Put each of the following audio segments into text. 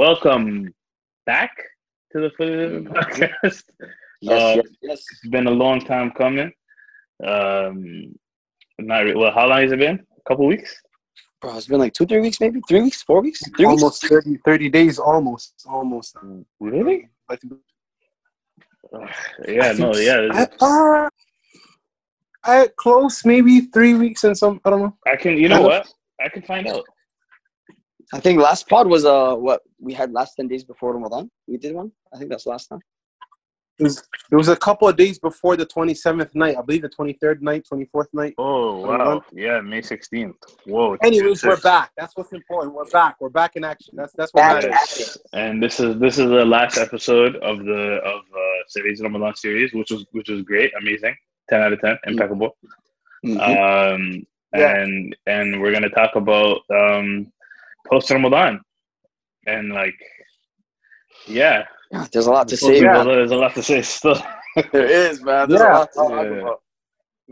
welcome back to the Fully Living Podcast. Yes, Uh, yes, yes. It's been a long time coming. Um, not re- well. How long has it been? A couple weeks. Bro, it's been like two, three weeks, maybe three weeks, four weeks, three almost weeks. 30, 30 days, almost, almost. Really? Like, Ugh, yeah. No. I, Yeah. uh, I close maybe three weeks and some. I don't know. I can. You know what? I can find out. I think last pod was uh what we had last ten days before Ramadan. We did one. I think that's last time. It was, it was a couple of days before the twenty seventh night. I believe the twenty third night, twenty fourth night. Oh wow. Yeah. May sixteenth. Whoa. Anyways, we're back. That's what's important. We're back. We're back in action. That's that's what Back. matters. Yes. And this is this is the last episode of the of uh series Ramadan series, which was which was great, amazing, ten out of ten, impeccable. Mhm. Um, Yeah. and and we're gonna talk about um post Ramadan, and like, yeah, Yeah, there's a lot to Post say. Yeah. There's a lot to say still. There is, man. There's Yeah. a lot to talk Yeah.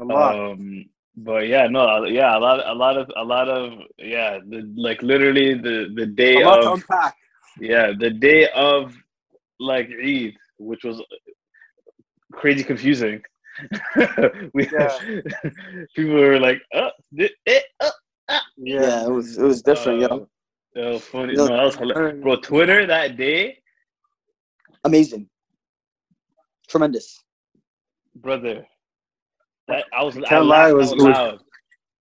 A lot. um, but yeah, no, yeah, a lot, a lot of, a lot of, yeah, the, like literally the the day a lot to of unpack. Yeah, the day of like Eid, which was crazy confusing. we, Yeah. people were like, "Oh, di- eh, oh, Yeah. Yeah, it was it was different. uh, you know, that was funny. No. That was hilarious. bro. Twitter that day, amazing, tremendous. brother. That I was, I Can't lie, it was- out it was- loud.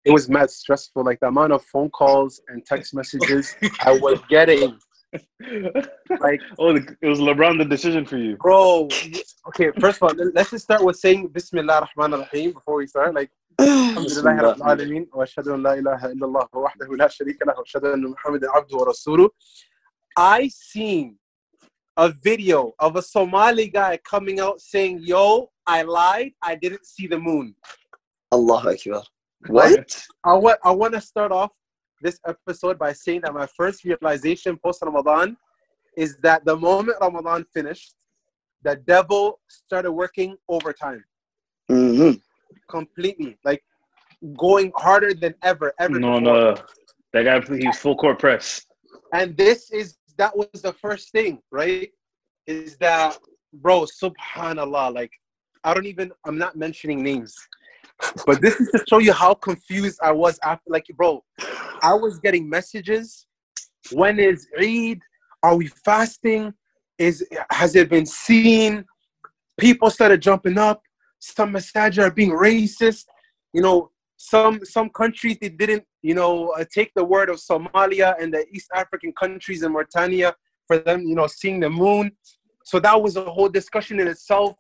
It was mad stressful. Like the amount of phone calls and text messages I was getting. Like, oh, it was LeBron the decision for you. bro. Okay, first of all, let's just start with saying Bismillah ar-Rahman ar-Rahim before we start. Like, الحمد لله رب العالمين واشهد ان لا اله الا الله وحده لا شريك له واشهد ان محمدا عبده ورسوله I seen a video of a Somali guy coming out saying, "Yo, I lied. I didn't see the moon." Allah Akbar. What? I want I want to start off this episode by saying that my first realization post Ramadan is that the moment Ramadan finished, the devil started working overtime hmm completely, like going harder than ever, ever. No, before. no, that guy he's full court press. And this is that was the first thing, right? Is that bro, subhanallah, like I don't even I'm not mentioning names. But this is to show you how confused I was after like bro, I was getting messages. When is Eid? Are we fasting? Is has it been seen? People started jumping up. Some masajid are being racist. You know, some some countries they didn't you know uh, take the word of Somalia and the East African countries and Mauritania for them you know seeing the moon. So that was a whole discussion in itself.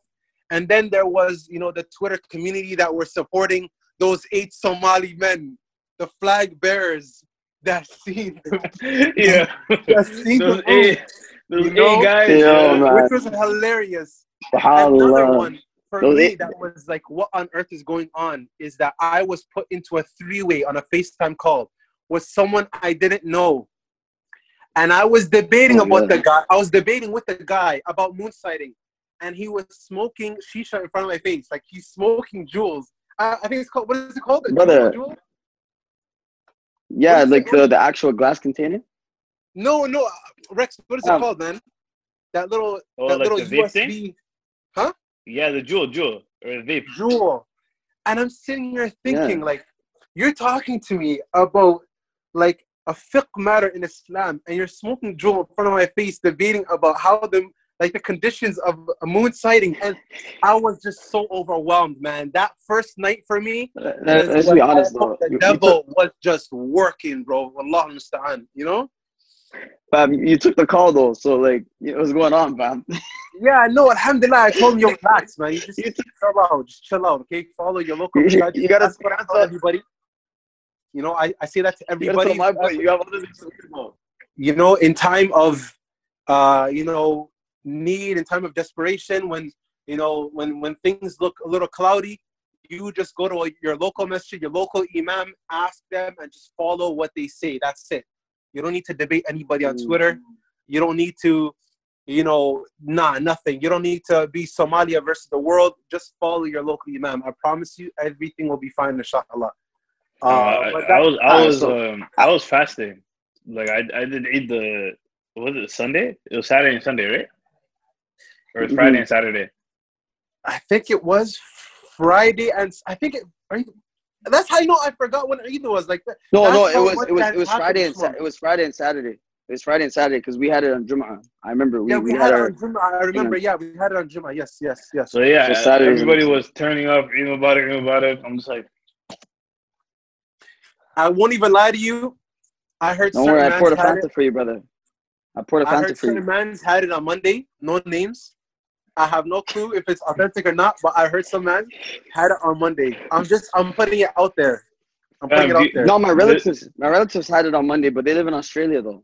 And then there was you know the Twitter community that were supporting those eight Somali men, the flag bearers that seen yeah, that seen those the moon, eight, those You know? eight guys. Yeah. which was hilarious. Another one for Those me eight- that was like, what on earth is going on? Is that I was put into a three-way on a FaceTime call with someone I didn't know, and I was debating Oh, about yeah. the guy. I was debating with the guy about moon sighting, and he was smoking shisha in front of my face, like he's smoking Juuls. I, I think it's called what is it called? Brother. Juul? Yeah, like the, the actual glass container. No, no, uh, Rex. What is it Um, called, man? That little, Oh, that like little the vape thing? USB Yeah, the Juul, Juul, or the vape. Juul. And I'm sitting here thinking, like, you're talking to me about like a fiqh matter in Islam, and you're smoking Juul in front of my face, debating about how the like the conditions of a moon sighting, and I was just so overwhelmed, man. That first night for me, Let- is let- Let's when be honest thought though. the You, you devil took, was just working, bro. Allah musta'an, you know? fam, you took the call though, so like, you know, what's going on, fam? Yeah, no, alhamdulillah. I told him, yo, relax, man. You just You chill out, just chill out, okay? Follow your local. You- masajid. you gotta- That's what I tell everybody. You know, I, I say that to everybody. tell my boy, you have other things to you know, in time of, uh, you know, need, in time of desperation, when you know, when when things look a little cloudy, you just go to your local masjid, your local imam, ask them, and just follow what they say. That's it. You don't need to debate anybody on Twitter. You don't need to, you know, nah, nothing. You don't need to be Somalia versus the world. Just follow your local imam. I promise you, everything will be fine, inshallah. Uh, Uh, I, I was, I was, so- um, I was fasting. Like I, I did eat the was it Sunday? It was Saturday and Sunday, right? Or it was. Friday and Saturday. I think it was Friday, and I think it. Are you, that's how you know I forgot when Eid was. Like No, no, it was it was it was Friday and. Sa- it was Friday and Saturday. It was Friday and Saturday because we had it on Jum'ah. I remember we, yeah, we, we, had, had it our on Juma. I remember. Yeah, we had it on Juma. Yes, yes, yes. So yeah, So Saturday everybody was- was turning up, even about it, even about it. I'm just like, I won't even lie to you. I heard don't worry, I mans poured a had Fanta for you, brother. I poured a I Fanta heard for you. certain mans had it on Monday. No names. I have no clue if it's authentic or not, but I heard some man had it on Monday. I'm just I'm putting it out there. I'm putting Um, it out there. No, my relatives, my relatives had it on Monday, but they live in Australia though.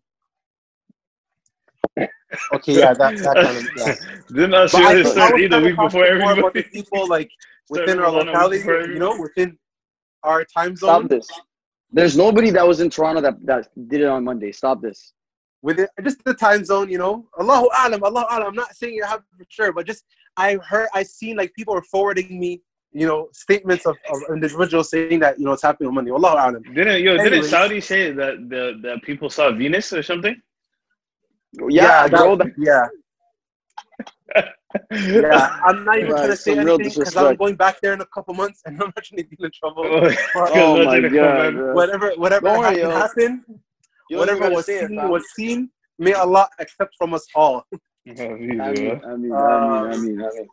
Okay, yeah, that, that kind of yeah. Didn't I Australia think I start was either week before talking more about the everybody? people like within our Ramadan a week locality, you know, within our time zone. Stop this. There's nobody that was in Toronto that, that did it on Monday. Stop this. Within just the time zone, you know. Allahu alam, Allahu alam. I'm not saying it happened for sure, but just I heard I seen like people are forwarding me, you know, statements of, of individuals saying that, you know, it's happening on Monday. Allahu alam. Didn't yo? Didn't Saudi say that the that people saw Venus or something? Yeah, that- that- yeah. Yeah, I'm not even Right, trying to say anything because I'm going back there in a couple months and I'm not trying to get in trouble. Oh my god, bro. Whatever, whatever Don't worry, happened, yo. happened. You Whatever was say it, seen was seen. May Allah accept from us all. I mean, I mean, I mean, I mean, Um, I mean, I mean.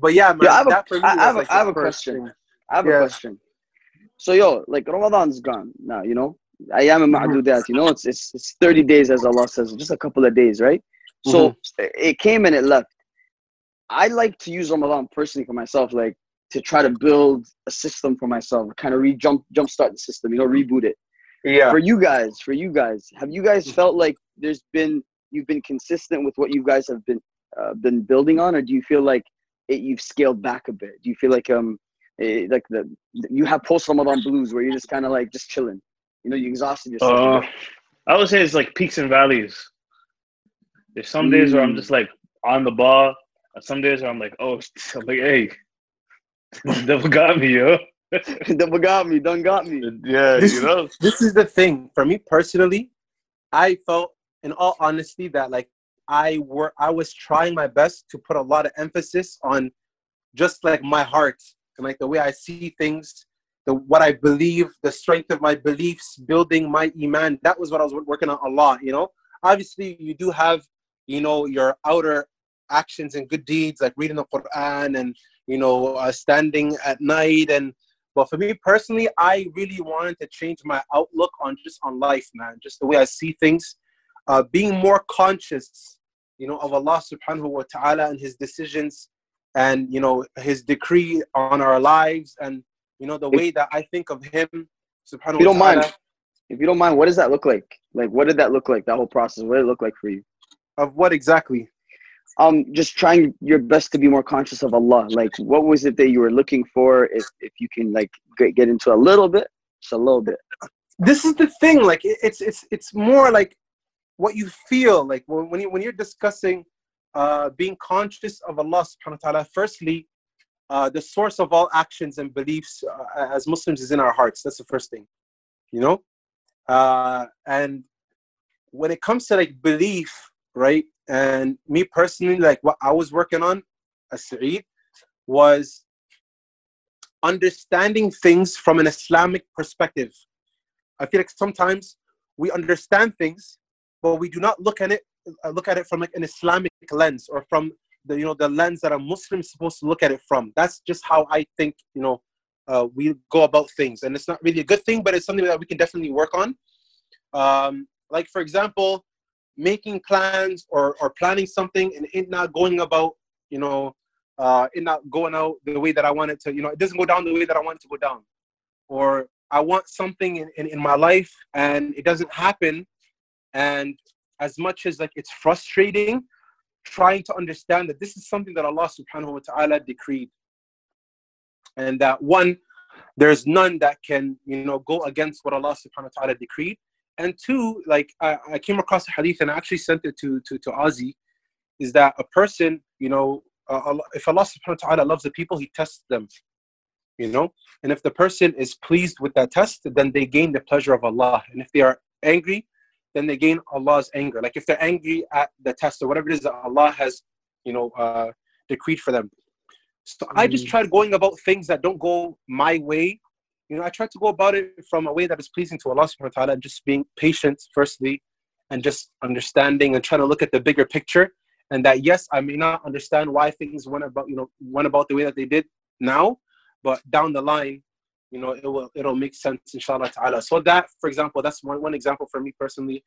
But yeah, man, Yeah, I have a- that for me I- I have a- like I have a first question. I have Yeah. a question. So yo, like Ramadan's gone now, you know. I am a Mhm. ma'dudat, you know. It's it's it's 30 days as Allah says, just a couple of days, right? So Mm-hmm. it came and it left. I like to use Ramadan personally for myself, like to try to build a system for myself, kind of re jump jumpstart the system, you know, reboot it. Yeah. For you guys, for you guys, have you guys felt like there's been you've been consistent with what you guys have been uh, been building on, or do you feel like it, you've scaled back a bit? Do you feel like um eh, like the you have post Ramadan blues where you're just kind of like just chilling, you know, you exhausted yourself. Uh, I would say it's like peaks and valleys. There's some days where I'm Mm. just like on the ball. and Some days where I'm like, oh, I'm like, hey, devil got me, yo. Double got me, done got me. Yeah, This- you know. this is the thing for me personally i felt in all honesty that like i were i was trying my best to put a lot of emphasis on just like my heart and like the way i see things the what i believe the strength of my beliefs building my iman that was what i was working on a lot you know obviously you do have you know your outer actions and good deeds like reading the quran and you know uh, standing at night and but for me personally, I really wanted to change my outlook on just on life, man. Just the way I see things, uh, being more conscious, you know, of Allah Subhanahu wa Taala and His decisions, and you know His decree on our lives, and you know the way that I think of Him, Subhanahu If you don't mind, if you don't mind, what does that look like? Like, what did that look like? That whole process, what did it look like for you? Of what exactly? um just trying your best to be more conscious of Allah. Like what was it that you were looking for? If if you can like get, get into a little bit, just a little bit. this is the thing like it's it's it's more like what you feel like when when, you, when you're discussing uh being conscious of allah subhanahu wa ta'ala firstly uh the source of all actions and beliefs uh, as muslims is in our hearts. That's the first thing you know? Uh and when it comes to like belief right and me personally like what i was working on as Saeed was understanding things from an islamic perspective. I feel like sometimes we understand things, but we do not look at it uh, look at it from like an Islamic lens or from the you know the lens that a Muslim is supposed to look at it from. That's just how I think you know uh, we go about things, and it's not really a good thing, but it's something that we can definitely work on. Um, like for example, making plans or or planning something and it not going about you know uh, it not going out the way that I want it to. You know, it doesn't go down the way that I want it to go down, or I want something in, in, in my life and it doesn't happen. And as much as like it's frustrating, trying to understand that this is something that Allah subhanahu wa ta'ala decreed. And that one, there's none that can, you know, go against what Allah subhanahu wa ta'ala decreed. And two, like I, I came across a hadith and I actually sent it to to, to Ozzy, is that a person, you know, uh, if Allah subhanahu wa ta'ala loves the people, he tests them you know and if the person is pleased with that test then they gain the pleasure of allah and if they are angry then they gain Allah's anger. Like if they're angry at the test or whatever it is that Allah has, you know, uh, decreed for them. So I just Mm. tried going about things that don't go my way. You know, I tried to go about it from a way that is pleasing to Allah subhanahu wa ta'ala and just being patient, firstly, and just understanding and trying to look at the bigger picture. And that yes, I may not understand why things went about, you know, went about the way that they did now, but down the line, you know, it will it'll make sense, inshallah ta'ala. So that, for example, that's one, one example for me personally.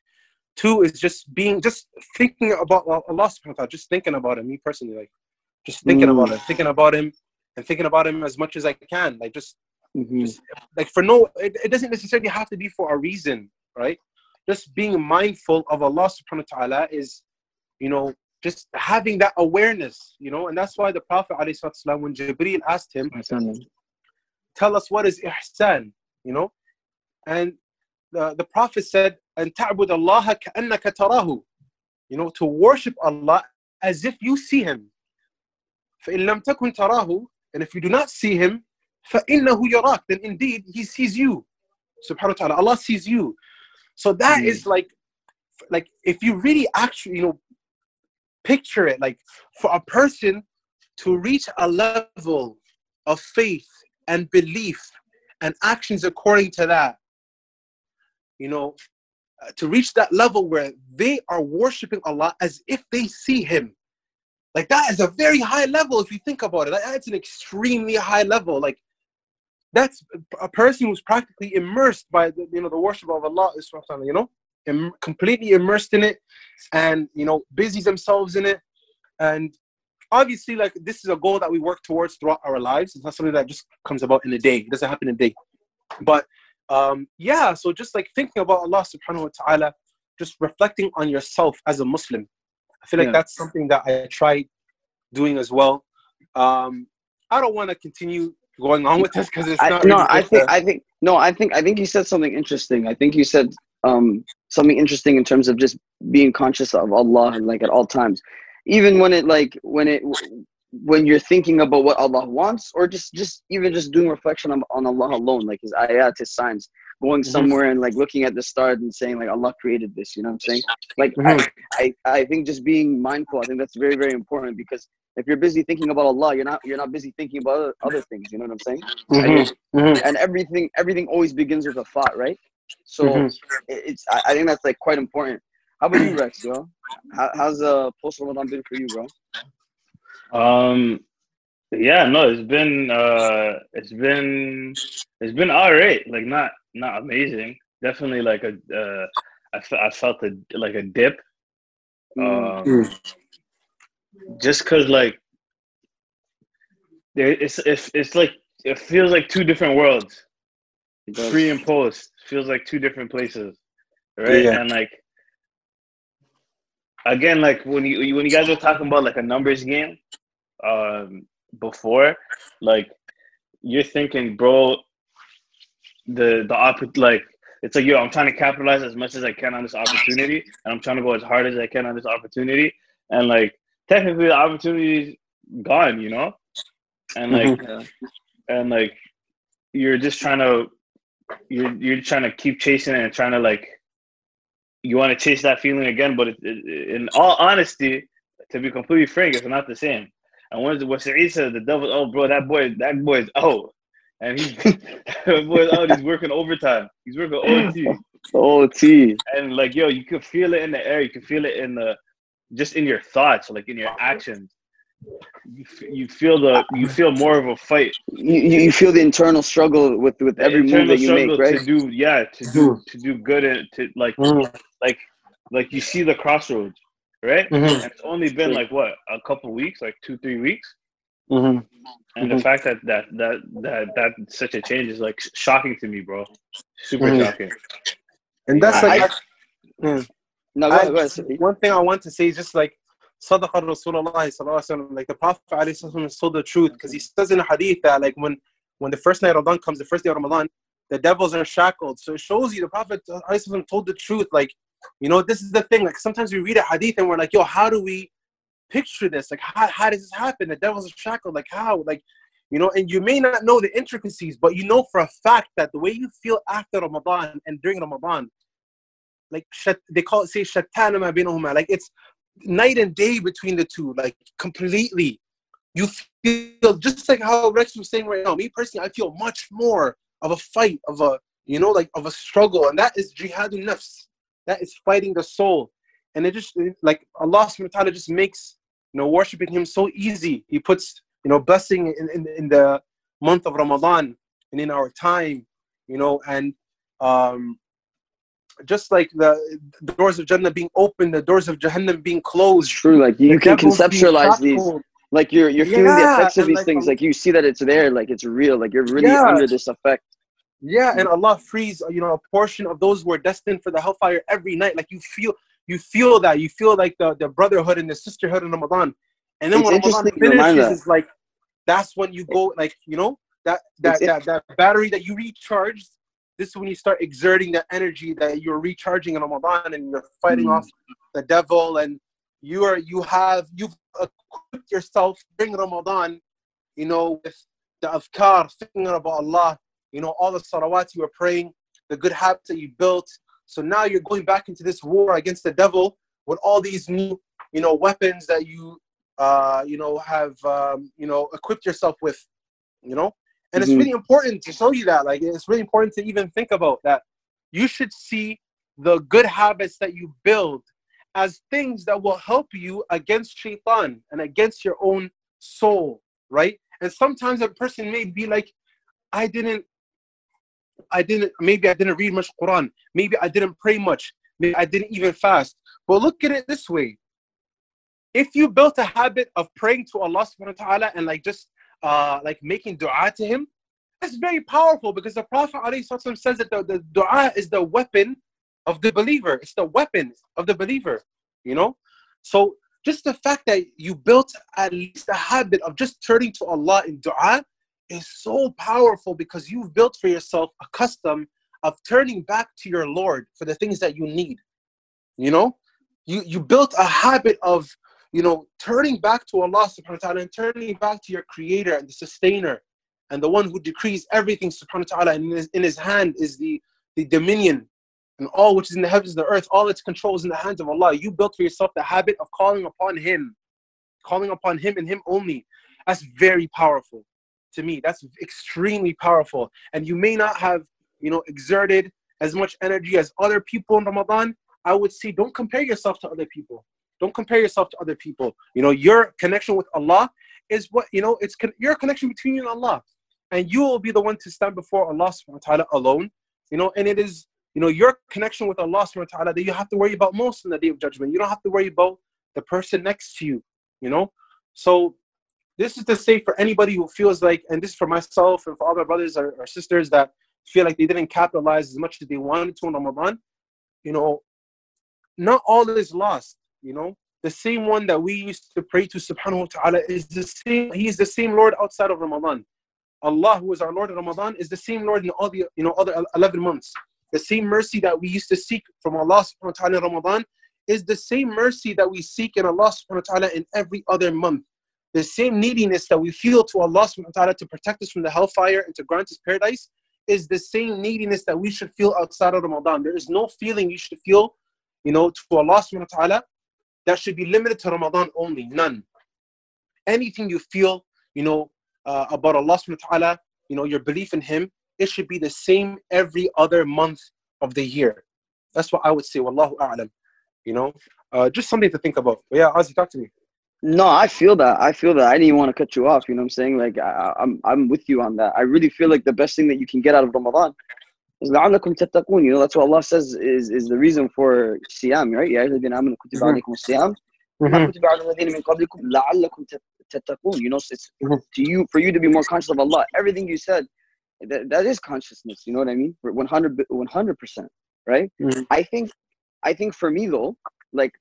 Two is just being just thinking about Allah subhanahu wa ta'ala, just thinking about him, me personally, like just thinking about him, thinking about him and thinking about him as much as I can. Like just Mhm. just like for no it, it doesn't necessarily have to be for a reason, right? Just being mindful of Allah subhanahu wa ta'ala is, you know, just having that awareness, you know, and that's why the Prophet ﷺ, when Jibreel asked him, tell us what is ihsan, you know, and the, the Prophet said, and ta'bud Allah ka'annaka tarahu, you know, to worship Allah as if you see him. فَإِن لَمْ تَكُنْ تَرَاهُ And if you do not see him, فَإِنَّهُ يَرَاكَ Then indeed, he sees you. Subhanahu wa ta'ala, Allah sees you. So that Mm. is like, like if you really actually, you know, picture it, like for a person to reach a level of faith and belief and actions according to that, you know, uh, to reach that level where they are worshiping Allah as if they see Him. Like that is a very high level if you think about it. That- That's an extremely high level. Like that's a person who's practically immersed by the, you know the worship of Allah, you know, Im- completely immersed in it, and you know busy themselves in it, and obviously like this is a goal that we work towards throughout our lives. It's not something that just comes about in a day. It doesn't happen in a day, but um, yeah. So just like thinking about Allah subhanahu wa ta'ala, just reflecting on yourself as a Muslim. I feel like Yeah. that's something that I tried doing as well. Um, I don't want to continue going on with this because it's I, not. no, really I think to- I think no, I think I think you said something interesting. I think you said um something interesting in terms of just being conscious of Allah and like at all times, even when it like when it when you're thinking about what Allah wants, or just just even just doing reflection on, on Allah alone, like His ayat, His signs, going Mhm. somewhere and like looking at the stars and saying like Allah created this. You know what I'm saying? Like Mhm. I, I I think just being mindful. I think that's very very important because if you're busy thinking about Allah, you're not you're not busy thinking about other, other things. You know what I'm saying? Mhm, mhm, and everything everything always begins with a thought, right? So mhm. it's I, I think that's like quite important. How about you, Rex? Yo, How, how's uh post Ramadan been for you, bro? Um, yeah, no, it's been uh, it's been it's been all right. Like not not amazing. Definitely like a uh, I, fe- I felt a like a dip. Mm. Um, Mm. just cause like it's it's it's like it feels like two different worlds. It does. Pre and post feels like two different places, right? Yeah. And like again, like when you when you guys were talking about like a numbers game, um, before, like you're thinking, bro, the the opp- like it's like yo, I'm trying to capitalize as much as I can on this opportunity, and I'm trying to go as hard as I can on this opportunity, and like technically the opportunity's gone, you know, and like Yeah. and like you're just trying to you're you're trying to keep chasing it and trying to like you want to chase that feeling again but it, it, in all honesty to be completely frank it's not the same. And when what Saeed said the devil oh bro that boy that boy is out. And he's boy's out he's working overtime. He's working OT OT. And like yo you can feel it in the air. You can feel it in the just in your thoughts like in your actions you, you feel the you feel more of a fight You, you you feel the internal struggle with with every move that you make, right? To do yeah, to do to do good and to like Mhm, like like you see the crossroads, right? mhm, it's only been like what a couple weeks, like two three weeks, mhm. and Mhm. the fact that that that that that such a change is like shocking to me, bro. Super Mhm. shocking. And that's I- like No, go ahead, go ahead. One thing I want to say is just like Sadaqa Rasulullah sallallahu like the Prophet alayhi told the truth because he says in a hadith that like when when the first night of Ramadan comes, the first day of Ramadan, the devils are shackled. So it shows you the Prophet alayhi told the truth. Like, you know, this is the thing. Like sometimes we read a hadith and we're like, yo, how do we picture this? Like, how, how does this happen? The devils are shackled. Like how? Like, you know, and you may not know the intricacies, but you know for a fact that the way you feel after Ramadan and during Ramadan like they call it say shatana ma bainahuma. Like it's night and day between the two, like completely. You feel just like how Rex was saying right now. Me personally, I feel much more of a fight, of a you know, like of a struggle, and that is jihadun nafs. That is fighting the soul, and it just like Allah subhanahu wa taala just makes you know worshiping Him so easy. He puts you know blessing in, in, in the month of Ramadan and in our time, you know, and um, just like the, the doors of Jannah being open, the doors of Jahannam being closed. True, like you can conceptualize these. Like you're you're feeling yeah, the effects of these like, things. Um, like you see that it's there, like it's real. Like you're really yeah. under this effect. Yeah, and Allah frees you know a portion of those who are destined for the hellfire every night. Like you feel you feel that you feel like the, the brotherhood and the sisterhood in Ramadan. And then it's when Ramadan finishes, it's like that's when you go like you know that that, that that battery that you recharged this is when you start exerting that energy that you're recharging in Ramadan and you're fighting mm. off the devil and you are you have you've equipped yourself during Ramadan, you know, with the afkar, thinking about Allah, you know, all the salawat you were praying, the good habits that you built. So now you're going back into this war against the devil with all these new, you know, weapons that you, uh, you know, have, um, you know, equipped yourself with, you know. And mm-hmm. it's really important to show you that. Like, it's really important to even think about that. You should see the good habits that you build as things that will help you against shaitan and against your own soul, right? And sometimes a person may be like, I didn't, I didn't, maybe I didn't read much Quran. Maybe I didn't pray much. Maybe I didn't even fast. But look at it this way. If you built a habit of praying to Allah subhanahu wa ta'ala and like just uh, like making dua to him, that's very powerful because the Prophet ﷺ says that the, the dua is the weapon of the believer. It's the weapon of the believer, you know? So just the fact that you built at least a habit of just turning to Allah in dua is so powerful because you've built for yourself a custom of turning back to your Lord for the things that you need. You know? You you built a habit of you know, turning back to Allah subhanahu wa ta'ala and turning back to your creator and the sustainer and the one who decrees everything subhanahu wa ta'ala and in his, in his hand is the, the dominion and all which is in the heavens and the earth, all its control is in the hands of Allah. You built for yourself the habit of calling upon Him, calling upon Him and Him only. That's very powerful to me. That's extremely powerful. And you may not have, you know, exerted as much energy as other people in Ramadan. I would say don't compare yourself to other people. Don't compare yourself to other people. You know, your connection with Allah is what, you know, it's con- your connection between you and Allah. And you will be the one to stand before Allah subhanahu wa ta'ala alone. You know, and it is, you know, your connection with Allah subhanahu wa ta'ala that you have to worry about most in the day of judgment. You don't have to worry about the person next to you, you know? So this is to say for anybody who feels like, and this is for myself and for all my brothers or, or sisters that feel like they didn't capitalize as much as they wanted to in Ramadan, you know, not all is lost you know? The same one that we used to pray to subhanahu wa ta'ala is the same he is the same lord outside of ramadan. Allah who is our lord in ramadan is the same lord in all the you know other 11 months. The same mercy that we used to seek from allah subhanahu wa ta'ala in ramadan is the same mercy that we seek in allah subhanahu wa ta'ala in every other month. The same neediness that we feel to allah subhanahu wa ta'ala to protect us from the hellfire and to grant us paradise is the same neediness that we should feel outside of ramadan. There is no feeling you should feel you know to allah subhanahu wa ta'ala that should be limited to Ramadan only. None. Anything you feel, you know, uh, about Allah subhanahu wa ta'ala, you know, your belief in Him, it should be the same every other month of the year. That's what I would say. Wallahu a'lam. You know, uh, just something to think about. But yeah, Ozzy, talk to me. No, I feel that. I feel that. I didn't want to cut you off. You know what I'm saying? Like, I, I'm, I'm with you on that. I really feel like the best thing that you can get out of Ramadan لعلكم تتقون you know that's what Allah says is is the reason for siyam right يا أيها الذين آمنوا كتب عليكم الصيام كتب على الذين من قبلكم لعلكم تتقون you know it's to you for you to be more conscious of Allah everything you said that, that is consciousness you know what I mean 100 100% right mm-hmm. I think I think for me though like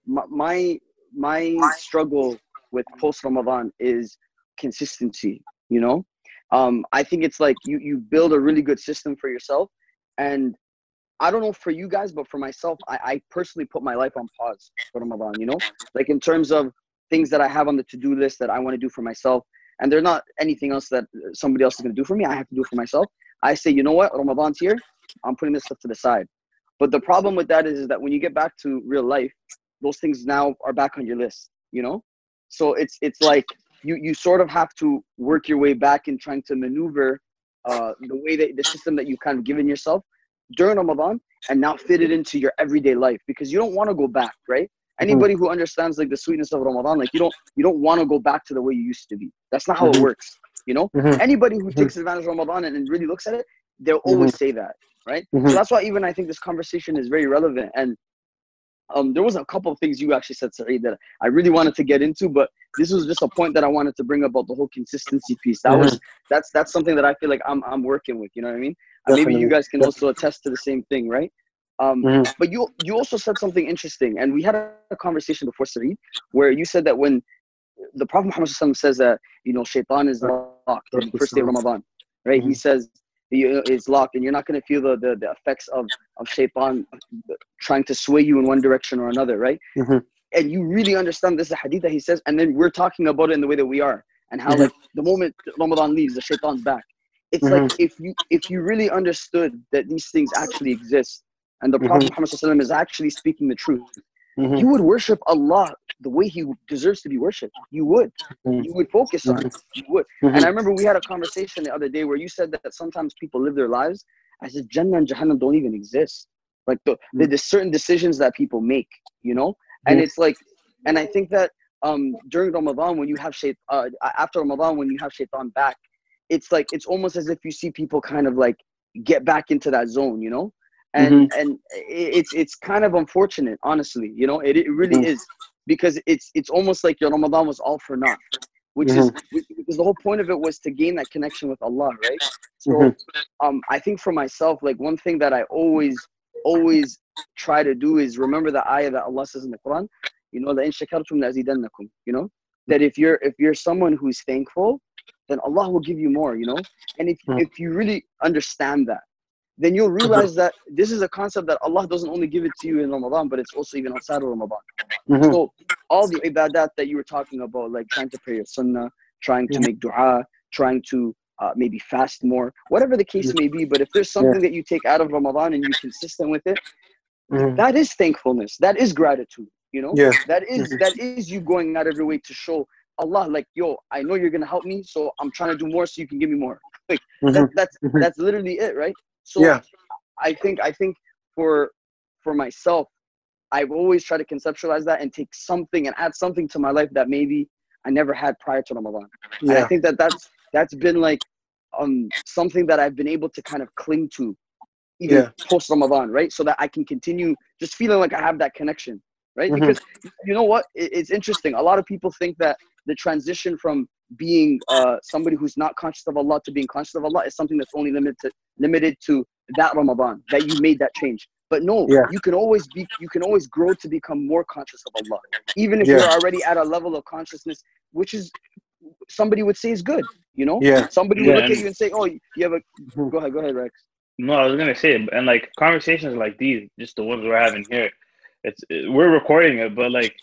my my struggle with post Ramadan is consistency you know um, I think it's like you you build a really good system for yourself and I don't know for you guys, but for myself, I, I personally put my life on pause for Ramadan, you know? Like in terms of things that I have on the to-do list that I want to do for myself. And they're not anything else that uh, somebody else is going to do for me. I have to do it for myself. I say, you know what? Ramadan's here. I'm putting this stuff to the side. But the problem with that is, is that when you get back to real life, those things now are back on your list, you know? So it's it's like you you sort of have to work your way back in trying to maneuver uh, the way that the system that you've kind of given yourself during Ramadan and now fit it into your everyday life because you don't want to go back, right? Anybody who understands like the sweetness of Ramadan, like you don't you don't want to go back to the way you used to be. That's not how it Mhm. works, you know. Mhm. Anybody who Mhm. takes advantage of Ramadan and, and really looks at it, they'll always say that, right? So that's why even I think this conversation is very relevant. And um, there was a couple of things you actually said, Saeed, that I really wanted to get into, but this was just a point that I wanted to bring about the whole consistency piece. That was that's that's something that I feel like I'm I'm working with. You know what I mean? And maybe you guys can also attest to the same thing, right? Um, Mhm. but you you also said something interesting, and we had a, a conversation before Saeed, where you said that when the Prophet Muhammad says that you know Shaitan is locked on the first day of Ramadan, right? He Mhm. says it's locked, and you're not going to feel the, the the effects of of Shaitan trying to sway you in one direction or another, right? Mhm. And you really understand this is a hadith that he says, and then we're talking about it in the way that we are, and how Mhm. like the moment Ramadan leaves, the Shaitan's back. It's like if you if you really understood that these things actually exist, and the. Prophet Muhammad SAW is actually speaking the truth, Mhm. you would worship Allah the way He deserves to be worshipped. You would. Mhm. You would focus on it. You would. Mhm. And I remember we had a conversation the other day where you said that sometimes people live their lives I said Jannah and Jahannam don't even exist. Like the, the, the certain decisions that people make, you know? And it's like, and I think that um during Ramadan when you have shait uh, after Ramadan when you have shaitan back, it's like it's almost as if you see people kind of like get back into that zone, you know? And and i- it's it's kind of unfortunate, honestly, you know, it, it really Mhm. is because it's it's almost like your Ramadan was all for naught, which is because the whole point of it was to gain that connection with Allah, right? So Mhm. um, I think for myself, like one thing that I always always try to do is remember the ayah that Allah says in the Quran, you know, لَإِن شَكَرْتُمْ لَأَزِيدَنَّكُمْ, you know, that if you're if you're someone who's thankful, then Allah will give you more, you know, and if Mhm. if you really understand that, then you'll realize that this is a concept that Allah doesn't only give it to you in Ramadan, but it's also even outside of Ramadan. Mhm. So all the ibadat that you were talking about, like trying to pray your sunnah, trying to make dua, trying to uh, maybe fast more, whatever the case may be. But if there's something that you take out of Ramadan and you're consistent with it, Mhm. that is thankfulness. That is gratitude. You know, Yeah. that is Mhm. that is you going out of your way to show Allah, like, yo, I know you're gonna help me, so I'm trying to do more so you can give me more. Like Mhm. that, that's Mhm. that's literally it, right? So Yeah. I think I think for for myself, I've always tried to conceptualize that and take something and add something to my life that maybe I never had prior to Ramadan. And I think that that's that's been like um something that I've been able to kind of cling to even Yeah. post Ramadan, right? So that I can continue just feeling like I have that connection, right? Mhm. Because you know what? It's interesting. A lot of people think that the transition from being uh, somebody who's not conscious of Allah to being conscious of Allah is something that's only limited to, limited to that Ramadan that you made that change. But no, Yeah. you can always be you can always grow to become more conscious of Allah, even if Yeah. you're already at a level of consciousness which is somebody would say is good. You know, Yeah. somebody Yeah, would look at you and say, "Oh, you have a." Mhm. Go ahead, go ahead, Rex. No, I was gonna say, and like conversations like these, just the ones we're having here, it's we're recording it, but like,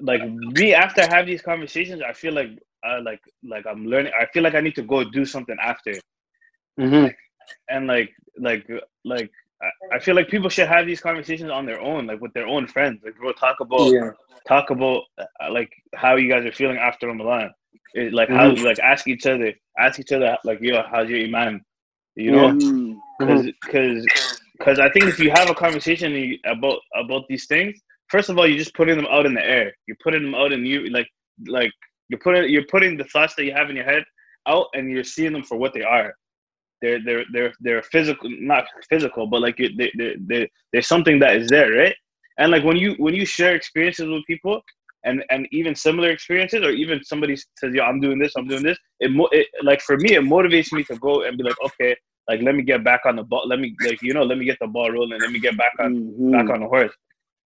like me after I have these conversations, I feel like I like like I'm learning. I feel like I need to go do something after, Mhm. and like like like I- I feel like people should have these conversations on their own, like with their own friends. Like, bro, talk about Yeah. talk about uh, like how you guys are feeling after Ramadan. It, like how Mhm. like ask each other, ask each other like, yo, how's your iman? You know, Mm, Mhm. because because I think if you have a conversation about about these things, first of all, you're just putting them out in the air. You're putting them out in you like like you're putting you're putting the thoughts that you have in your head out, and you're seeing them for what they are. They're they're they're they're physical, not physical, but like they they they there's something that is there, right? And like when you when you share experiences with people. And, and even similar experiences, or even somebody says, "Yo, I'm doing this, I'm doing this." It, mo- it like for me, it motivates me to go and be like, "Okay, like let me get back on the ball let me like you know let me get the ball rolling let me get back on mhm. back on the horse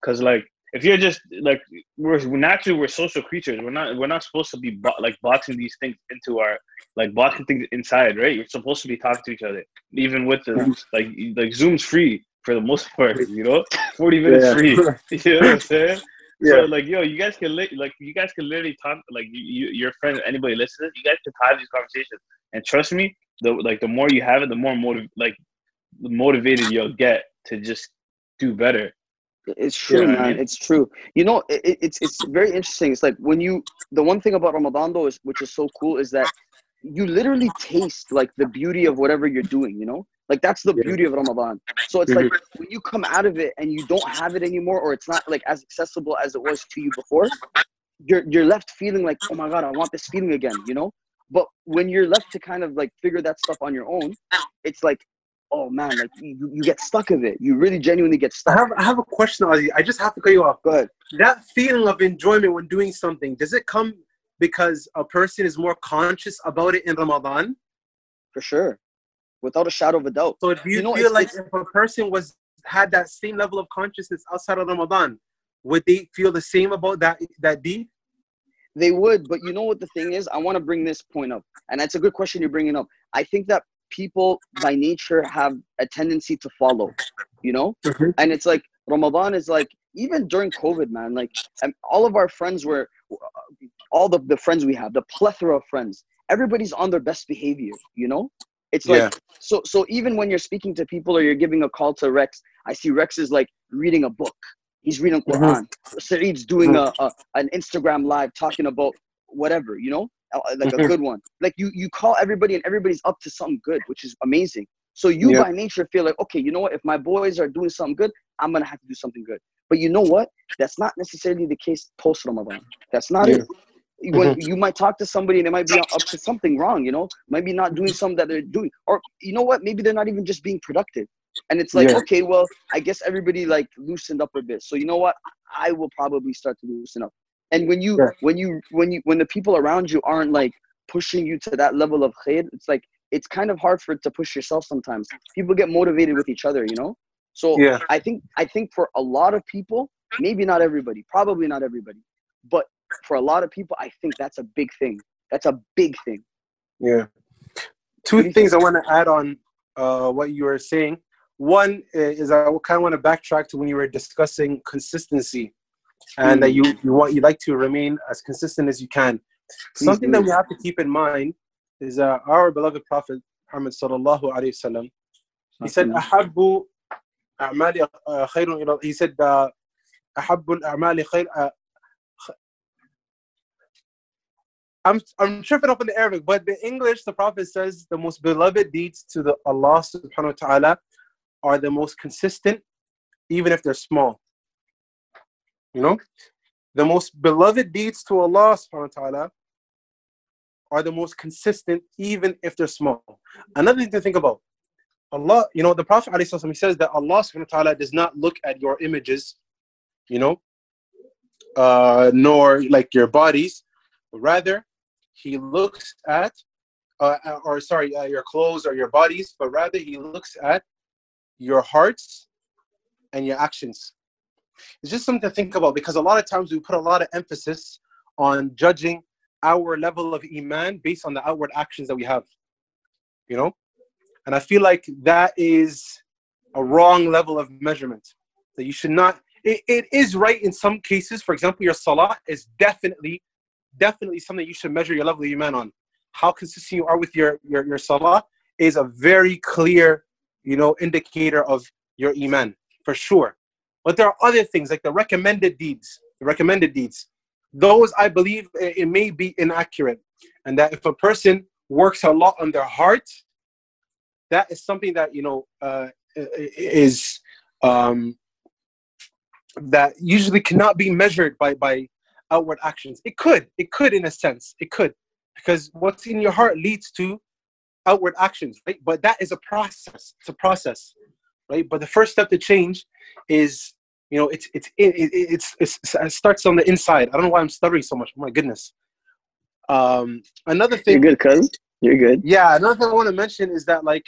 because like if you're just like we're naturally we're social creatures we're not we're not supposed to be bo- like boxing these things into our like boxing things inside right you're supposed to be talking to each other even with the like like zoom's free for the most part you know 40 minutes Yeah. free you know what i'm saying Yeah. so like yo you guys can li- like you guys can literally talk like you, you your friends anybody listening you guys can have these conversations and trust me the like the more you have it, the more motiv- like the motivated you'll get to just do better. It's true, Yeah, man. man. It's true. You know, it, it- it's it's very interesting. It's like when you the one thing about Ramadan though is which is so cool is that you literally taste like the beauty of whatever you're doing. You know, like that's the Yeah. beauty of Ramadan. So it's like mm-hmm. when you come out of it and you don't have it anymore, or it's not like as accessible as it was to you before, you're you're left feeling like, oh my god, I want this feeling again. You know. But when you're left to kind of like figure that stuff on your own, it's like, oh man, like you, you get stuck of it. You really genuinely get I stuck. have I have a question, Ozzy. I just have to cut you off. Go ahead. That feeling of enjoyment when doing something, does it come because a person is more conscious about it in Ramadan? for sure without a shadow of a doubt So do you, You know, feel it's- like it's- if a person was had that same level of consciousness outside of Ramadan, would they feel the same about that that deed? they would but you know what the thing is i want to bring this point up and that's a good question you're bringing up i think that people by nature have a tendency to follow you know? And it's like ramadan is like even during covid man like all of our friends were all the, the friends we have the plethora of friends everybody's on their best behavior you know? It's like Yeah. so so even when you're speaking to people or you're giving a call to rex i see rex is like reading a book. He's reading Mhm. quran. Saeed's doing a, a an instagram live talking about whatever you know Uh, uh, like a good one. Like you you call everybody and everybody's up to something good which is amazing. So you Yeah. by nature feel like okay you know what? If my boys are doing something good i'm gonna have to do something good. But you know what? That's not necessarily the case post ramadan. That's not Yeah. it when mm-hmm. you might talk to somebody and they might be up to something wrong you know? Maybe not doing something that they're doing. Or you know what? Maybe they're not even just being productive. And it's like Yeah. okay well i guess everybody like loosened up a bit. So you know what? I will probably start to loosen up and when you Yeah. when you when you when the people around you aren't like pushing you to that level of khair it's like it's kind of hard for it to push yourself sometimes people get motivated with each other you know so Yeah. i think i think for a lot of people maybe not everybody probably not everybody but for a lot of people i think that's a big thing that's a big thing Yeah. Two things I want to add on uh, what you were saying. One is I kind of want to backtrack to when you were discussing consistency, and that you, you want you like to remain as consistent as you can. Something that we have to keep in mind is uh, our beloved Prophet Muhammad sallallahu alaihi wasallam. He said, "Ahabu a'mali uh, khairun ila." He said, uh, "Ahabu a'mali khair." Uh, I'm I'm tripping up in the Arabic, but the English, the Prophet says, the most beloved deeds to the Allah subhanahu wa taala are the most consistent, even if they're small. You know? The most beloved deeds to Allah subhanahu wa ta'ala are the most consistent, even if they're small. Another thing to think about. Allah, you know, the Prophet he says that Allah subhanahu wa ta'ala does not look at your images, you know, uh, nor like your bodies, rather he looks at, uh, uh, or sorry, uh, your clothes or your bodies, but rather he looks at your hearts and your actions. It's just something to think about because a lot of times we put a lot of emphasis on judging our level of iman based on the outward actions that we have. You know, and I feel like that is a wrong level of measurement. That you should not. It, it is right in some cases. For example, your salah is definitely definitely something you should measure your level of iman on. How consistent you are with your, your, your salah is a very clear, you know, indicator of your iman, for sure. But there are other things like the recommended deeds, the recommended deeds. Those I believe it may be inaccurate. And that if a person works a lot on their heart, that is something that, you know, uh, is um, that usually cannot be measured by, by outward actions. It could, it could in a sense, it could, because what's in your heart leads to outward actions, right? But that is a process. It's a process, right? But the first step to change is, you know, it's it's it, it, it's, it's it starts on the inside. I don't know why I'm stuttering so much. Oh my goodness. Um, another thing. you're good cuz you're good yeah, another thing I want to mention is that like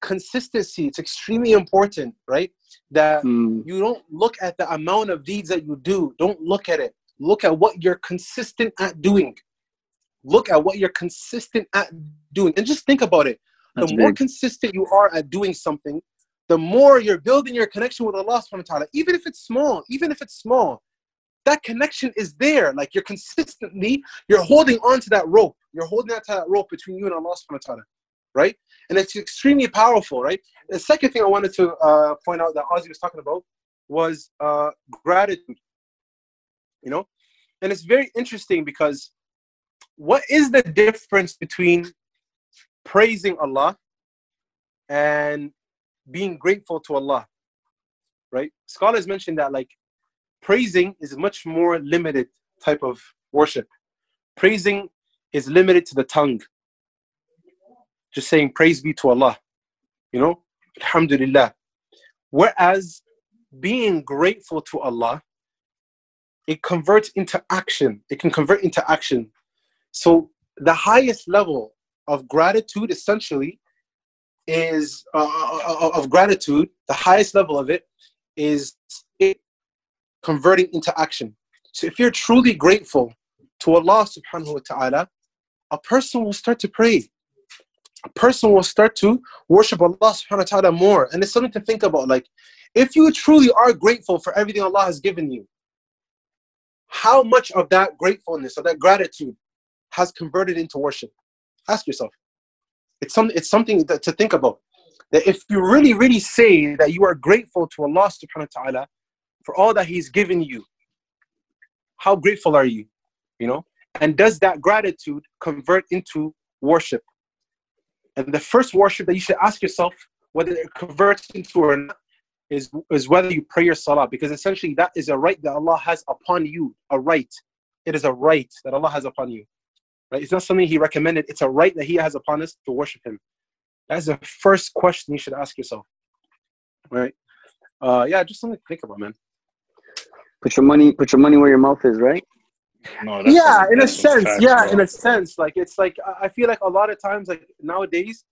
consistency. It's extremely important, right? That Mm, you don't look at the amount of deeds that you do. Don't look at it. Look at what you're consistent at doing. Look at what you're consistent at doing. And just think about it. that's the more big. consistent you are at doing something, the more you're building your connection with Allah subhanahu wa ta'ala. Even if it's small, even if it's small, that connection is there. Like you're consistently, you're holding on to that rope. You're holding on to that rope between you and Allah subhanahu wa ta'ala. right? And it's extremely powerful, right? The second thing I wanted to uh, point out that Ozzy was talking about was uh, gratitude. You know, and it's very interesting because what is the difference between praising Allah and being grateful to Allah? Right? Scholars mention that like praising is a much more limited type of worship. Praising is limited to the tongue. Just saying praise be to Allah. You know, Alhamdulillah. Whereas being grateful to Allah, it converts into action. It can convert into action. So the highest level of gratitude essentially is uh, uh, uh, of gratitude the highest level of it is it converting into action. So if you're truly grateful to allah subhanahu wa ta'ala a person will start to pray. A person will start to worship allah subhanahu wa ta'ala more. And it's something to think about like if you truly are grateful for everything allah has given you how much of that gratefulness or that gratitude has converted into worship? Ask yourself. It's something. It's something that, to think about. That if you really, really say that you are grateful to Allah Subhanahu wa Taala for all that He's given you, how grateful are you? You know, and does that gratitude convert into worship? And the first worship that you should ask yourself whether it converts into or not is, is whether you pray your salah because essentially that is a right that Allah has upon you. A right. It is a right that Allah has upon you. Right? It's not something he recommended. It's a right that he has upon us to worship him. That's the first question you should ask yourself. Right? Uh, yeah, just something to think about, man. Put your money, put your money where your mouth is, right? No, yeah, in a sense, yeah, bro. in a sense, like it's like I feel like a lot of times, like nowadays,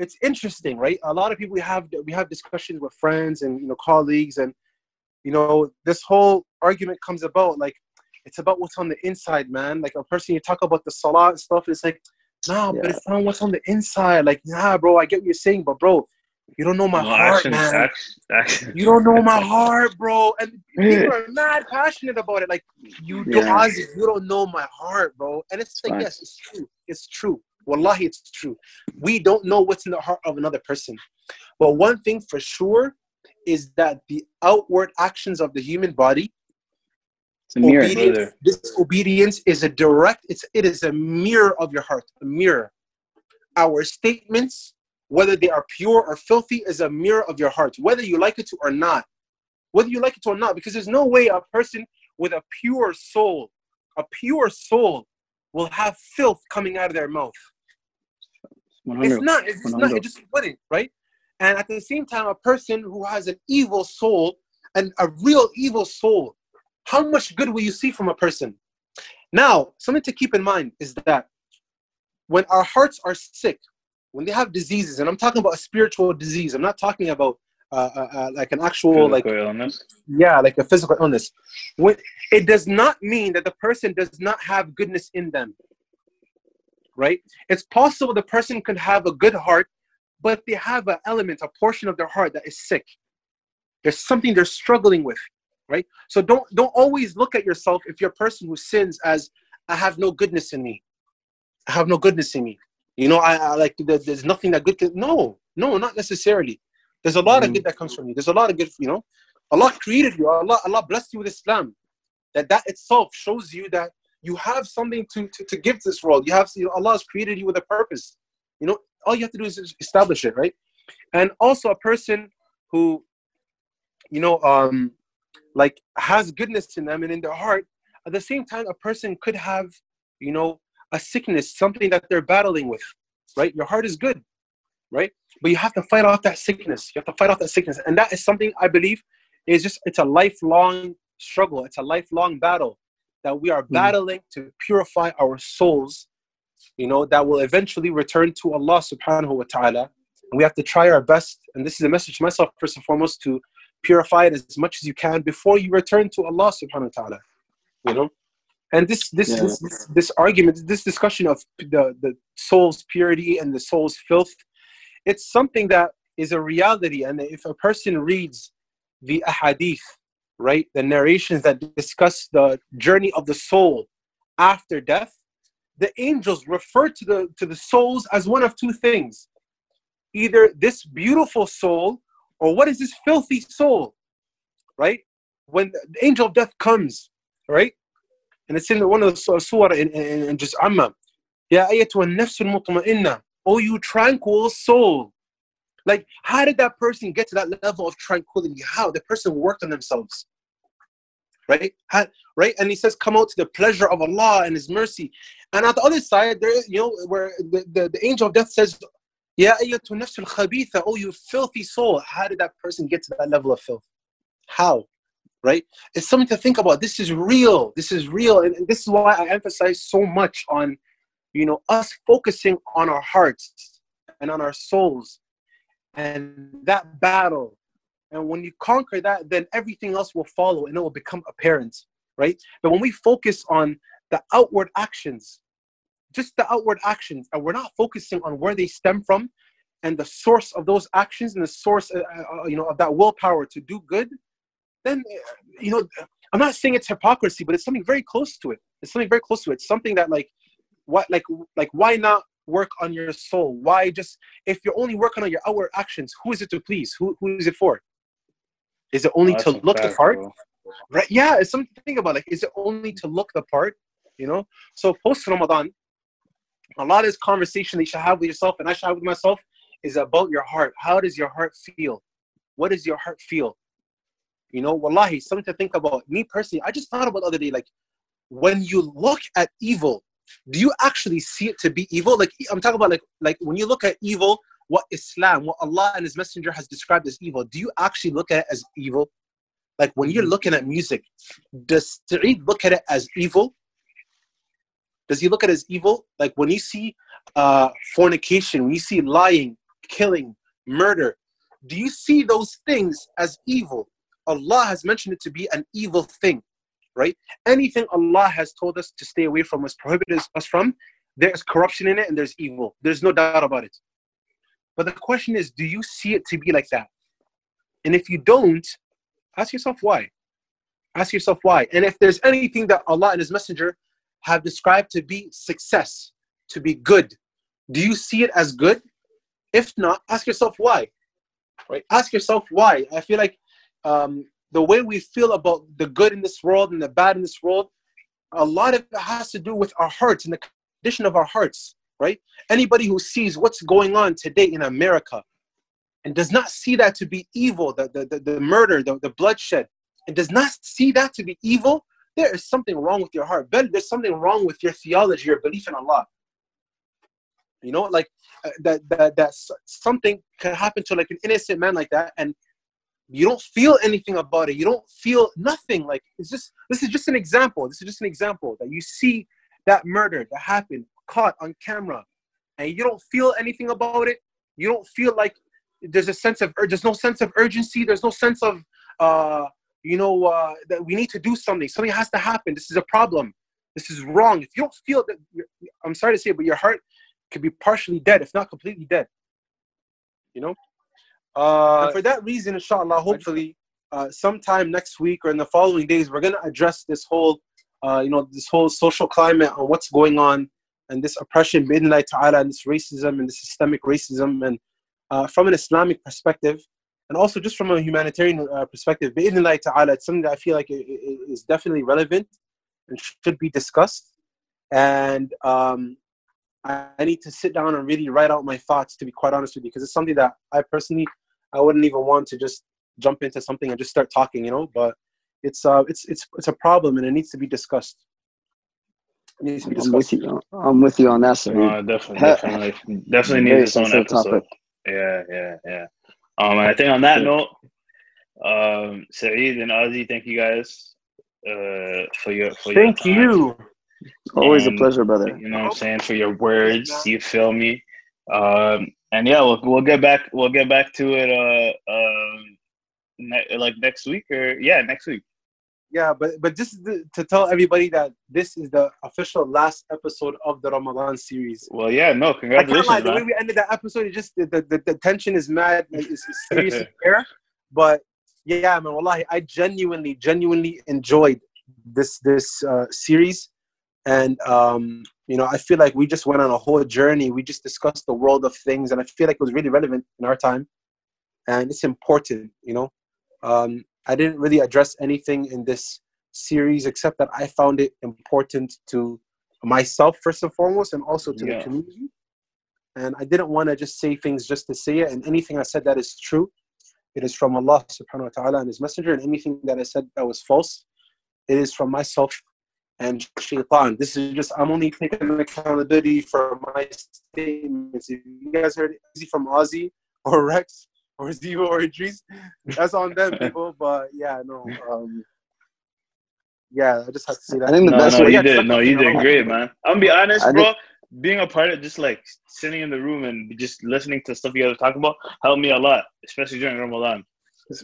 it's interesting, right? A lot of people we have we have discussions with friends and you know colleagues, and you know this whole argument comes about like it's about what's on the inside, man. Like a person you talk about the salah and stuff, it's like, nah, yeah. but it's not what's on the inside. Like, nah, bro, I get what you're saying, but bro, you don't know my no, heart, action, man. Action, action. You don't know my heart, bro. And people are mad passionate about it. Like, you yeah. don't, you don't know my heart, bro. And it's like, yes, it's true. It's true. Wallahi, it's true. We don't know what's in the heart of another person. But one thing for sure is that the outward actions of the human body it's a mirror. Obedience, this obedience is a direct, it's it is a mirror of your heart, a mirror. Our statements, whether they are pure or filthy, is a mirror of your heart, whether you like it to or not. Whether you like it or not, because there's no way a person with a pure soul, a pure soul, will have filth coming out of their mouth. It's not, it's not, it just wouldn't, right? And at the same time, a person who has an evil soul and a real evil soul how much good will you see from a person? Now, something to keep in mind is that when our hearts are sick, when they have diseases, and I'm talking about a spiritual disease, I'm not talking about uh, uh, uh, like an actual physical like illness. Yeah, like a physical illness. When it does not mean that the person does not have goodness in them. Right? It's possible the person could have a good heart, but they have an element, a portion of their heart that is sick. There's something they're struggling with right? So don't don't always look at yourself if you're a person who sins as I have no goodness in me. I have no goodness in me. You know, I, I like there's nothing that good. Can, no, no, not necessarily. There's a lot mm. of good that comes from you. There's a lot of good. You know, Allah created you. Allah Allah blessed you with Islam. That that itself shows you that you have something to, to, to give to this world. You have you know, Allah has created you with a purpose. You know, all you have to do is establish it, right? And also a person who, you know, um, like has goodness in them and in their heart at the same time a person could have you know a sickness something that they're battling with right? Your heart is good right? But you have to fight off that sickness. You have to fight off that sickness. And that is something i believe is just it's a lifelong struggle. It's a lifelong battle that we are mm. battling to purify our souls you know that will eventually return to allah subhanahu wa ta'ala. We have to try our best. And this is a message to myself first and foremost to purify it as much as you can before you return to Allah subhanahu wa ta'ala. You know? And this this, yeah. this, this this argument, this discussion of the, the soul's purity and the soul's filth, it's something that is a reality. And if a person reads the ahadith, right, the narrations that discuss the journey of the soul after death, the angels refer to the to the souls as one of two things. either this beautiful soul or what is this filthy soul, right? When the angel of death comes, right? And it's in one of the surah in, in, in Juz Amma. Ya ayatu nafsul mutma'inna. Oh, you tranquil soul. Like, how did that person get to that level of tranquility? How? The person worked on themselves. Right? How, right? And he says, come out to the pleasure of Allah and His mercy. And at the other side, there, you know, where the, the, the angel of death says, Ya ayatu nafsul khabitha. Oh, you filthy soul. How did that person get to that level of filth? How? Right? It's something to think about. This is real. This is real. And this is why I emphasize so much on, you know, us focusing on our hearts and on our souls and that battle and when you conquer that then everything else will follow and it will become apparent right but when we focus on the outward actions just the outward actions and we're not focusing on where they stem from and the source of those actions and the source uh, uh, you know of that willpower to do good then you know i'm not saying it's hypocrisy but it's something very close to it it's something very close to it something that like what like like why not work on your soul? Why just if you're only working on your outward actions, who is it to please? Who who is it for? Is it only oh, to look the part? Right? Yeah, it's something to think about. Like, is it only to look the part? You know. So post Ramadan, a lot of this conversation that you should have with yourself and I should have with myself is about your heart. How does your heart feel? What does your heart feel? You know, wallahi, something to think about. Me personally, I just thought about the other day, like when you look at evil, do you actually see it to be evil? Like I'm talking about like like when you look at evil, what Islam, what Allah and His Messenger has described as evil, do you actually look at it as evil? Like when you're mm-hmm. looking at music, does Saeed look at it as evil? Does he look at as evil? Like when you see uh, fornication, when you see lying, killing, murder, do you see those things as evil? Allah has mentioned it to be an evil thing right? Anything Allah has told us to stay away from, us, prohibited us from, there's corruption in it and there's evil. There's no doubt about it. But the question is, do you see it to be like that? And if you don't, ask yourself why. Ask yourself why. And if there's anything that Allah and His Messenger have described to be success, to be good, do you see it as good? If not, ask yourself why. Right? Ask yourself why. I feel like um, the way we feel about the good in this world and the bad in this world, a lot of it has to do with our hearts and the condition of our hearts, right? Anybody who sees what's going on today in America and does not see that to be evil, the, the, the, the murder, the, the bloodshed, and does not see that to be evil, there is something wrong with your heart. Ben, there's something wrong with your theology, your belief in Allah. You know, like uh, that, that, that something can happen to like an innocent man like that, and you don't feel anything about it. You don't feel nothing. Like it's just this is just an example. This is just an example that you see that murder that happened caught on camera and you don't feel anything about it. You don't feel like there's a sense of there's no sense of urgency. There's no sense of uh you know uh that we need to do something. Something has to happen. This is a problem. This is wrong. If you don't feel that i'm sorry to say but your heart could be partially dead if not completely dead. You know? Uh, for that reason, inshallah, hopefully, uh, sometime next week or in the following days, we're going to address this whole, uh, you know, this whole social climate on what's going on and this oppression, bidnillah ta'ala, and this racism and this systemic racism, and uh, from an Islamic perspective, and also just from a humanitarian uh, perspective, bidnillah ta'ala, it's something that I feel like is definitely relevant and should be discussed. And um, I need to sit down and really write out my thoughts, to be quite honest with you, because it's something that I personally I wouldn't even want to just jump into something and just start talking, you know. But it's uh, it's it's it's a problem and it needs to be discussed. It needs to be discussed. I'm with you. I'm with you on that, sir. No, definitely, definitely, definitely needs its own episode. Topic. Yeah, yeah, yeah. Um, and I think on that yeah. note, um, Saeed and Ozzy, thank you guys uh, for your for your thank your you. Always and, a pleasure, brother. You know what I'm saying for your words. You feel me? Um, and yeah, we'll we'll get back we'll get back to it uh um ne- like next week or yeah next week. Yeah, but but just to tell everybody that this is the official last episode of the Ramadan series. Well, yeah, no, congratulations. I can't lie, the way we ended that episode, it just the, the, the tension is mad, it's, it's serious here. But yeah, man, wallahi, I genuinely, genuinely enjoyed this this uh, series. and um, you know, I feel like we just went on a whole journey. We just discussed the world of things, and I feel like it was really relevant in our time, and it's important. You know, um, I didn't really address anything in this series except that I found it important to myself first and foremost, and also to Yeah. the community. And I didn't want to just say things just to say it. And anything I said that is true, it is from Allah subhanahu wa ta'ala and His Messenger. And anything that I said that was false, it is from myself and shaitan. This is just, I'm only taking accountability for my statements. If you guys heard easy from Ozzy or Rex or Zero or Idris, that's on them, people. But yeah, no. Um, yeah, I just have to say that. I think the No, best no, way- you did. No, you did great, man. I'm gonna be honest, I bro. Being a part of just like sitting in the room and just listening to stuff you guys are talking about helped me a lot, especially during Ramadan.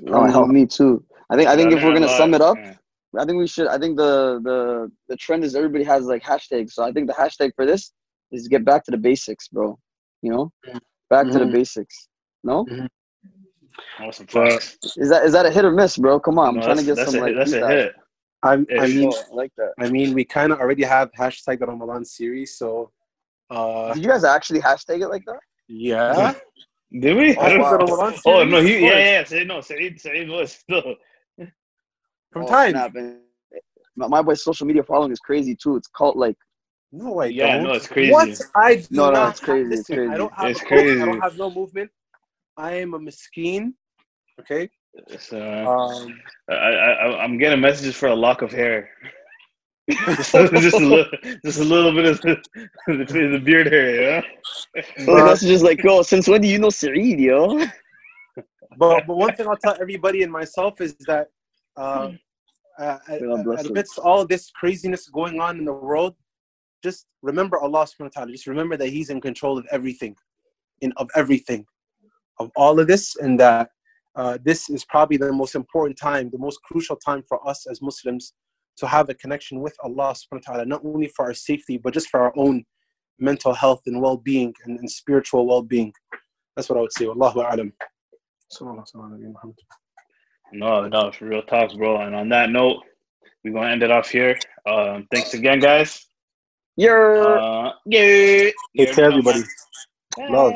No, it helped me too. I think I think Yeah, if we're gonna lot. sum it up, Yeah. I think we should. I think the the the trend is everybody has like hashtags. So I think the hashtag for this is get back to the basics, bro. You know, back to the Mhm. basics. No, Awesome facts. is that is that a hit or miss, bro? Come on, I'm No, trying to get that's some a, like. that's a hit. I'm, I mean, Oh, I like that. I mean, we kind of already have hashtag the Ramadan series, so uh, Did you guys actually hashtag it like that? yeah. Did we? Oh, wow. The know. Oh no, he yeah course. yeah. Said no, Saeed Saeed was still. From Oh, time. snap, My, my boy's social media following is crazy too. It's called like No, I Yeah, don't. no, it's crazy. What? I do No, no, not it's crazy, Have, it's crazy. I don't have It's a coach, I don't have no movement. I am a miskeen. Okay. So, Um, I, I I'm getting messages for a lock of hair. just, just a little, just a little bit of the, the, the beard hair, yeah. so the message is like, yo, since when do you know Saeed, yo? but but one thing I'll tell everybody and myself is that uh, uh, at, God bless at- him. amidst all this craziness going on in the world, just remember Allah subhanahu wa ta'ala. Just remember that He's in control of everything, in of everything, of all of this, and that uh, this is probably the most important time, the most crucial time for us as Muslims to have a connection with Allah subhanahu wa ta'ala, not only for our safety, but just for our own mental health and well-being and, and spiritual well-being. That's what I would say. Wallahu a'lam. Sallallahu wa sallam. No, no, for real talks, bro. And on that note, we're gonna end it off here. Um, thanks again, guys. You're Uh, yeah. Take care, everybody. Love.